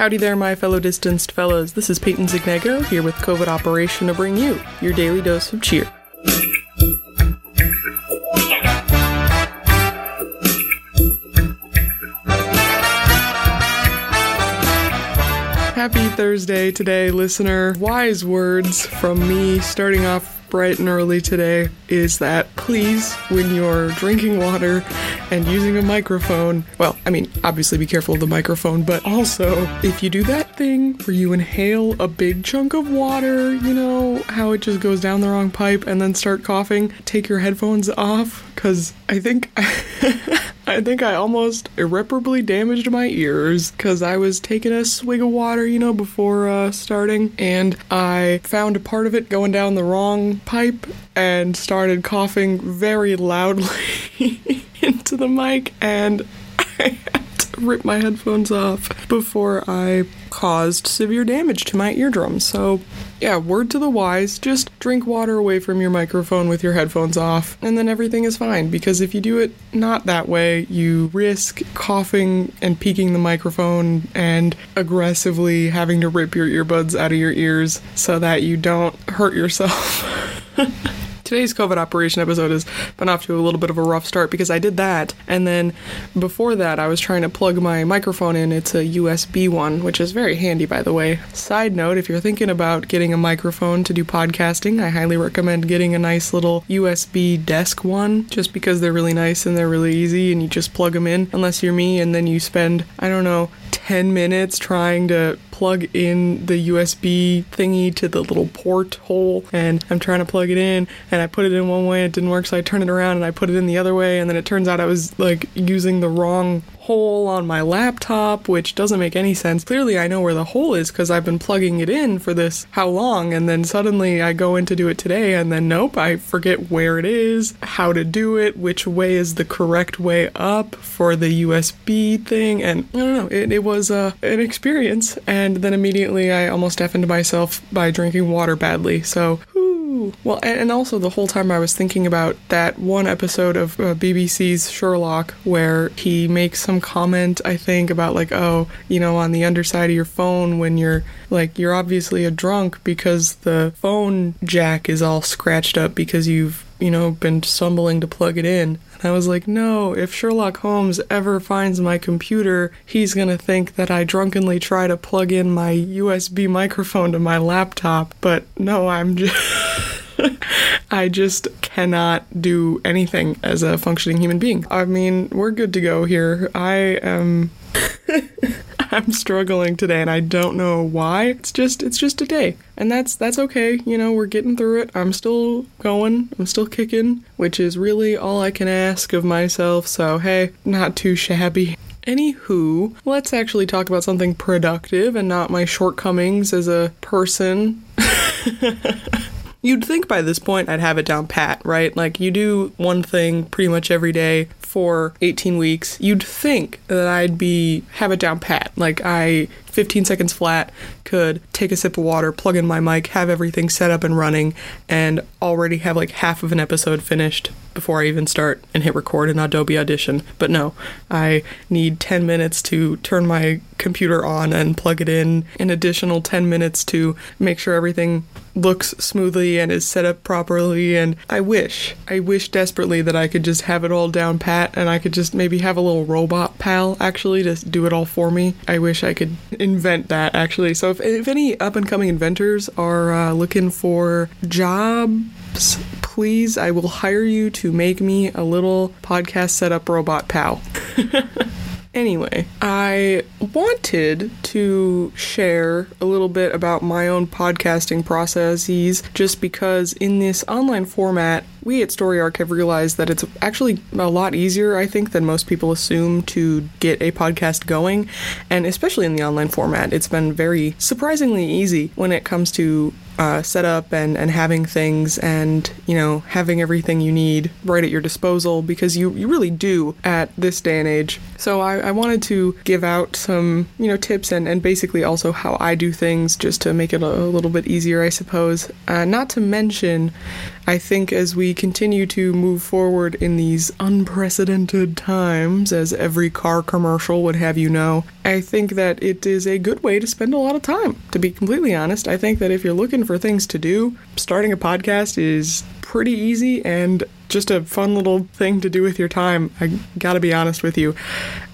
Howdy there, my fellow distanced fellas. This is Peyton Zignego here with COVID Operation to bring you your daily dose of cheer. Happy Thursday today, listener. Wise words from me starting off bright and early today is that please, when you're drinking water and using a microphone, well, I mean, obviously be careful of the microphone, but also if you do that thing where you inhale a big chunk of water, you know, how it just goes down the wrong pipe and then start coughing, take your headphones off, because I think. I think I almost irreparably damaged my ears because I was taking a swig of water, you know, before uh, starting, and I found a part of it going down the wrong pipe and started coughing very loudly into the mic, and I rip my headphones off before I caused severe damage to my eardrums. So, yeah, word to the wise just drink water away from your microphone with your headphones off, and then everything is fine. Because if you do it not that way, you risk coughing and peaking the microphone and aggressively having to rip your earbuds out of your ears so that you don't hurt yourself. Today's COVID operation episode has been off to a little bit of a rough start because I did that, and then before that, I was trying to plug my microphone in. It's a USB one, which is very handy, by the way. Side note if you're thinking about getting a microphone to do podcasting, I highly recommend getting a nice little USB desk one just because they're really nice and they're really easy, and you just plug them in, unless you're me, and then you spend, I don't know, 10 minutes trying to plug in the USB thingy to the little port hole and I'm trying to plug it in and I put it in one way and it didn't work so I turn it around and I put it in the other way and then it turns out I was like using the wrong hole on my laptop, which doesn't make any sense. Clearly, I know where the hole is because I've been plugging it in for this how long, and then suddenly I go in to do it today, and then nope, I forget where it is, how to do it, which way is the correct way up for the USB thing, and I don't know. It, it was uh, an experience, and then immediately I almost deafened myself by drinking water badly. So, well, and also the whole time I was thinking about that one episode of uh, BBC's Sherlock where he makes some comment, I think, about like, oh, you know, on the underside of your phone when you're like, you're obviously a drunk because the phone jack is all scratched up because you've you know, been stumbling to plug it in. And I was like, no, if Sherlock Holmes ever finds my computer, he's gonna think that I drunkenly try to plug in my USB microphone to my laptop. But no, I'm just. I just cannot do anything as a functioning human being. I mean, we're good to go here. I am. I'm struggling today and I don't know why. It's just it's just a day. And that's that's okay. You know, we're getting through it. I'm still going. I'm still kicking, which is really all I can ask of myself. So, hey, not too shabby. Anywho, let's actually talk about something productive and not my shortcomings as a person. You'd think by this point I'd have it down pat, right? Like you do one thing pretty much every day for 18 weeks. You'd think that I'd be have it down pat. Like I 15 seconds flat could take a sip of water, plug in my mic, have everything set up and running and already have like half of an episode finished before I even start and hit record in Adobe Audition. But no, I need 10 minutes to turn my computer on and plug it in, an additional 10 minutes to make sure everything looks smoothly and is set up properly. And I wish, I wish desperately that I could just have it all down pat and I could just maybe have a little robot pal actually to do it all for me. I wish I could invent that actually. So if, if any up and coming inventors are uh, looking for jobs, please, I will hire you to make me a little podcast setup robot pal. Anyway, I wanted to share a little bit about my own podcasting processes just because in this online format, we at Story Arc have realized that it's actually a lot easier, I think, than most people assume to get a podcast going. And especially in the online format, it's been very surprisingly easy when it comes to uh, setup and, and having things and, you know, having everything you need right at your disposal because you, you really do at this day and age. So I, I wanted to give out some, you know, tips and, and basically also how I do things just to make it a, a little bit easier, I suppose. Uh, not to mention, I think as we continue to move forward in these unprecedented times, as every car commercial would have you know, I think that it is a good way to spend a lot of time. To be completely honest, I think that if you're looking for things to do, starting a podcast is pretty easy and just a fun little thing to do with your time. I gotta be honest with you.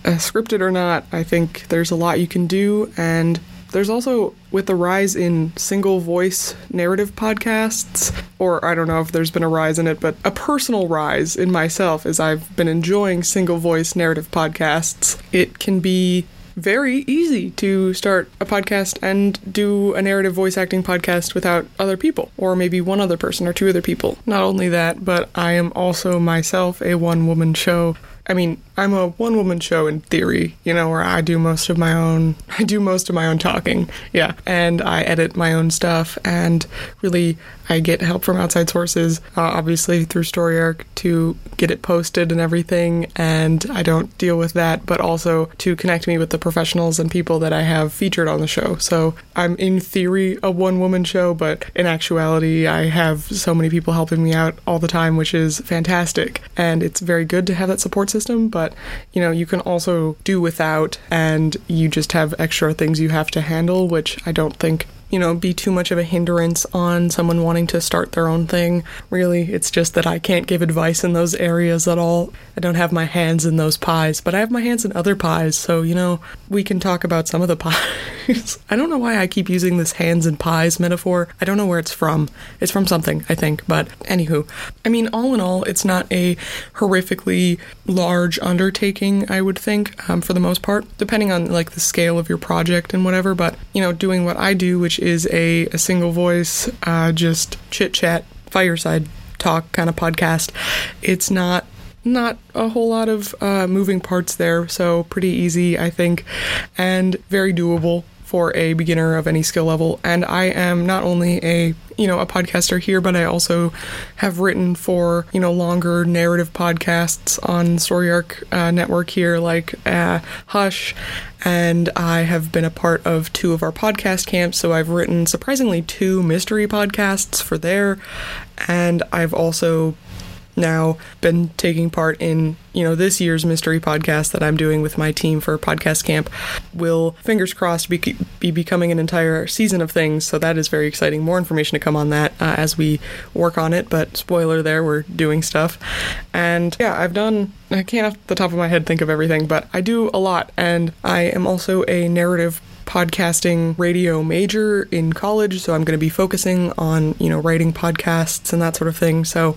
Uh, scripted or not, I think there's a lot you can do, and there's also, with the rise in single voice narrative podcasts, or I don't know if there's been a rise in it, but a personal rise in myself as I've been enjoying single voice narrative podcasts, it can be very easy to start a podcast and do a narrative voice acting podcast without other people, or maybe one other person or two other people. Not only that, but I am also myself a one woman show. I mean, I'm a one woman show in theory, you know, where I do most of my own I do most of my own talking. Yeah. And I edit my own stuff and really I get help from outside sources, uh, obviously through StoryArc to get it posted and everything and I don't deal with that, but also to connect me with the professionals and people that I have featured on the show. So, I'm in theory a one woman show, but in actuality I have so many people helping me out all the time, which is fantastic. And it's very good to have that support system, but you know, you can also do without and you just have extra things you have to handle, which I don't think you know, be too much of a hindrance on someone wanting to start their own thing. Really, it's just that I can't give advice in those areas at all. I don't have my hands in those pies, but I have my hands in other pies, so, you know, we can talk about some of the pies. I don't know why I keep using this hands and pies metaphor. I don't know where it's from. It's from something, I think, but anywho. I mean, all in all, it's not a horrifically large undertaking, I would think, um, for the most part, depending on, like, the scale of your project and whatever, but, you know, doing what I do, which is a, a single voice, uh, just chit chat, fireside talk kind of podcast. It's not not a whole lot of uh, moving parts there, so pretty easy, I think, and very doable for a beginner of any skill level. And I am not only a you know a podcaster here, but I also have written for you know longer narrative podcasts on StoryArc uh, network here, like uh, Hush, and I have been a part of two of our podcast camps. So I've written surprisingly two mystery podcasts for there, and I've also now been taking part in you know this year's mystery podcast that I'm doing with my team for podcast camp will fingers crossed be, be becoming an entire season of things. So that is very exciting. More information to come on that uh, as we work on it but spoiler there we're doing stuff. And yeah I've done I can't off the top of my head think of everything but I do a lot. And I am also a narrative podcasting radio major in college, so I'm going to be focusing on, you know, writing podcasts and that sort of thing. So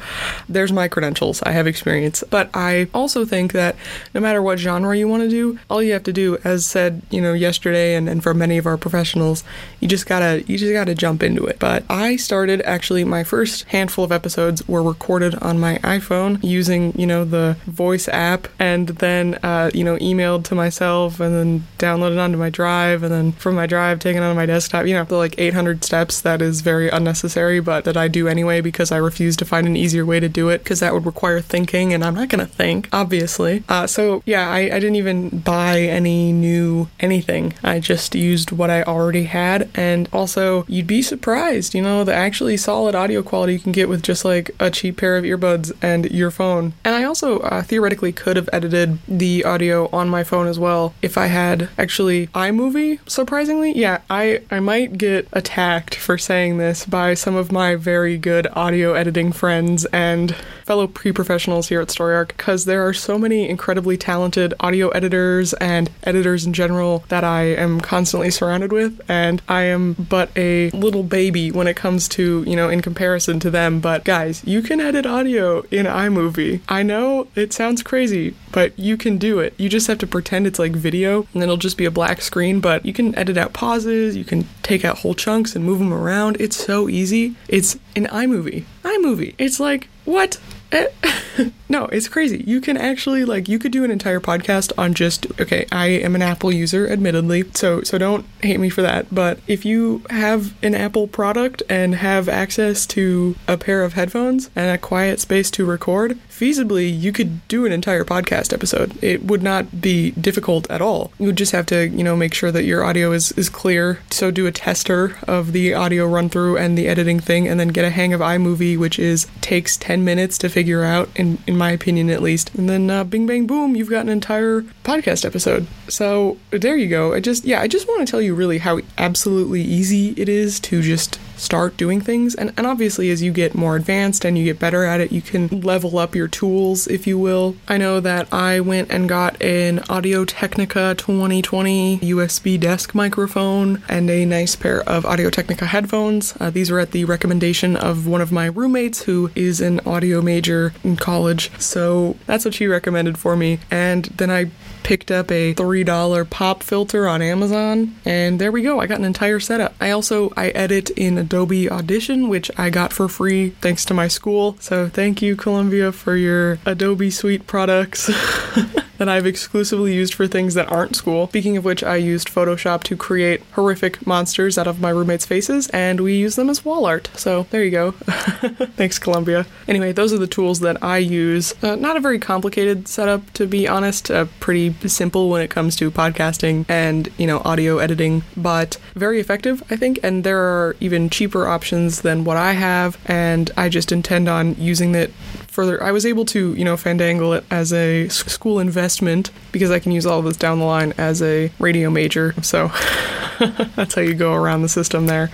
there's my credentials. I have experience. But I also think that no matter what genre you want to do, all you have to do, as said, you know, yesterday and, and for many of our professionals, you just gotta you just gotta jump into it. But I started actually my first handful of episodes were recorded on my iPhone using, you know, the voice app and then uh, you know, emailed to myself and then downloaded onto my drive and then then from my drive, taken on my desktop, you know, the like 800 steps that is very unnecessary, but that I do anyway because I refuse to find an easier way to do it because that would require thinking and I'm not going to think, obviously. Uh, so yeah, I, I didn't even buy any new anything. I just used what I already had. And also, you'd be surprised, you know, the actually solid audio quality you can get with just like a cheap pair of earbuds and your phone. And I also uh, theoretically could have edited the audio on my phone as well if I had actually iMovie surprisingly. Yeah, I, I might get attacked for saying this by some of my very good audio editing friends and fellow pre professionals here at StoryArc because there are so many incredibly talented audio editors and editors in general that I am constantly surrounded with. And I am but a little baby when it comes to, you know, in comparison to them. But guys, you can edit audio in iMovie. I know it sounds crazy, but you can do it. You just have to pretend it's like video and it'll just be a black screen, but you can edit out pauses, you can take out whole chunks and move them around. It's so easy. It's an iMovie. iMovie. It's like, what? No, it's crazy. You can actually like you could do an entire podcast on just okay, I am an Apple user admittedly. So so don't hate me for that, but if you have an Apple product and have access to a pair of headphones and a quiet space to record, feasibly, you could do an entire podcast episode. It would not be difficult at all. You would just have to, you know, make sure that your audio is, is clear. So do a tester of the audio run through and the editing thing, and then get a hang of iMovie, which is takes 10 minutes to figure out, in, in my opinion at least. And then uh, bing, bang, boom, you've got an entire podcast episode. So there you go. I just, yeah, I just want to tell you really how absolutely easy it is to just start doing things. And, and obviously, as you get more advanced and you get better at it, you can level up your tools, if you will. I know that I went and got an Audio Technica 2020 USB desk microphone and a nice pair of Audio Technica headphones. Uh, these were at the recommendation of one of my roommates who is an audio major in college. So that's what she recommended for me. And then I picked up a $3 pop filter on Amazon and there we go. I got an entire setup. I also I edit in Adobe Audition which I got for free thanks to my school. So thank you Columbia for your Adobe Suite products. that I've exclusively used for things that aren't school. Speaking of which, I used Photoshop to create horrific monsters out of my roommates' faces, and we use them as wall art. So there you go. Thanks, Columbia. Anyway, those are the tools that I use. Uh, not a very complicated setup, to be honest. Uh, pretty simple when it comes to podcasting and you know audio editing, but very effective, I think. And there are even cheaper options than what I have, and I just intend on using it further. I was able to, you know, fandangle it as a school investment because I can use all of this down the line as a radio major. So that's how you go around the system there.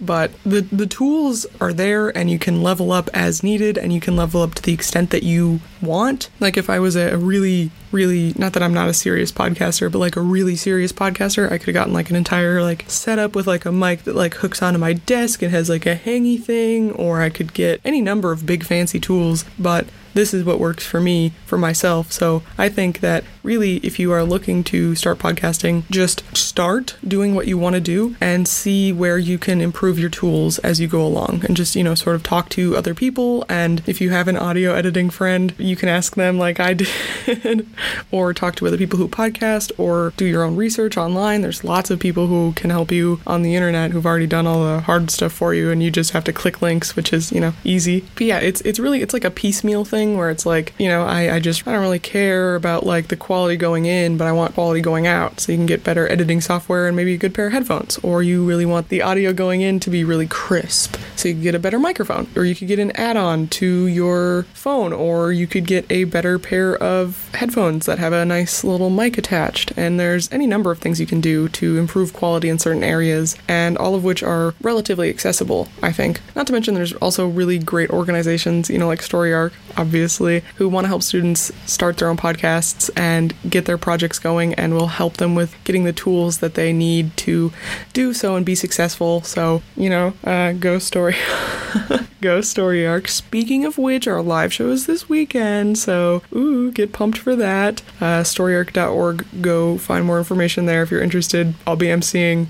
But the the tools are there and you can level up as needed and you can level up to the extent that you want. Like if I was a really really not that I'm not a serious podcaster, but like a really serious podcaster, I could have gotten like an entire like setup with like a mic that like hooks onto my desk and has like a hangy thing, or I could get any number of big fancy tools, but this is what works for me, for myself. So I think that really, if you are looking to start podcasting, just start doing what you want to do and see where you can improve your tools as you go along. And just, you know, sort of talk to other people. And if you have an audio editing friend, you can ask them, like I did, or talk to other people who podcast or do your own research online. There's lots of people who can help you on the internet who've already done all the hard stuff for you. And you just have to click links, which is, you know, easy. But yeah, it's, it's really, it's like a piecemeal thing where it's like, you know, I, I just, I don't really care about like the quality going in, but I want quality going out. So you can get better editing software and maybe a good pair of headphones. Or you really want the audio going in to be really crisp. So you can get a better microphone. Or you could get an add on to your phone. Or you could get a better pair of headphones that have a nice little mic attached. And there's any number of things you can do to improve quality in certain areas, and all of which are relatively accessible, I think. Not to mention, there's also really great organizations, you know, like StoryArc, obviously, who want to help students start their own podcasts and get their projects going and will help them with getting the tools that they need to do so and be successful. So, you know, uh, go story. ghost story arc. Speaking of which, our live show is this weekend, so ooh, get pumped for that. Uh, storyarc.org. Go find more information there if you're interested. I'll be emceeing.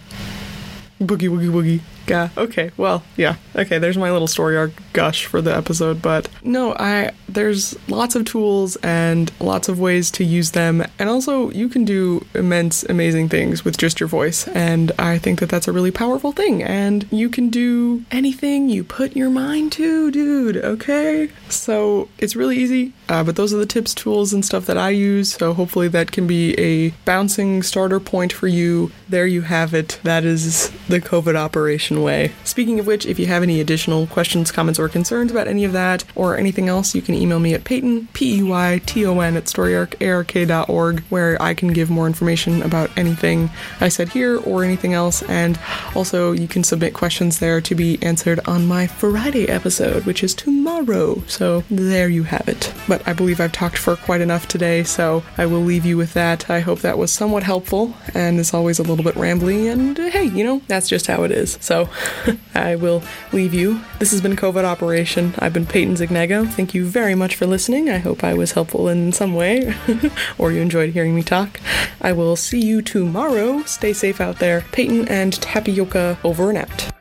Boogie woogie woogie. Yeah. Okay. Well, yeah. Okay. There's my little story arc gush for the episode, but no, I there's lots of tools and lots of ways to use them, and also you can do immense, amazing things with just your voice, and I think that that's a really powerful thing. And you can do anything you put your mind to, dude. Okay. So it's really easy. Uh, but those are the tips, tools, and stuff that I use. So hopefully that can be a bouncing starter point for you. There you have it. That is the COVID operation way. Speaking of which, if you have any additional questions, comments, or concerns about any of that or anything else, you can email me at Peyton, P E Y T O N, at storyarc.ark.org, where I can give more information about anything I said here or anything else. And also, you can submit questions there to be answered on my Friday episode, which is tomorrow. So there you have it. But I believe I've talked for quite enough today, so I will leave you with that. I hope that was somewhat helpful, and as always, a little bit rambly. And uh, hey, you know, that's just how it is. So I will leave you. This has been COVID Operation. I've been Peyton Zignego. Thank you very much for listening. I hope I was helpful in some way, or you enjoyed hearing me talk. I will see you tomorrow. Stay safe out there. Peyton and Tapioca over and out.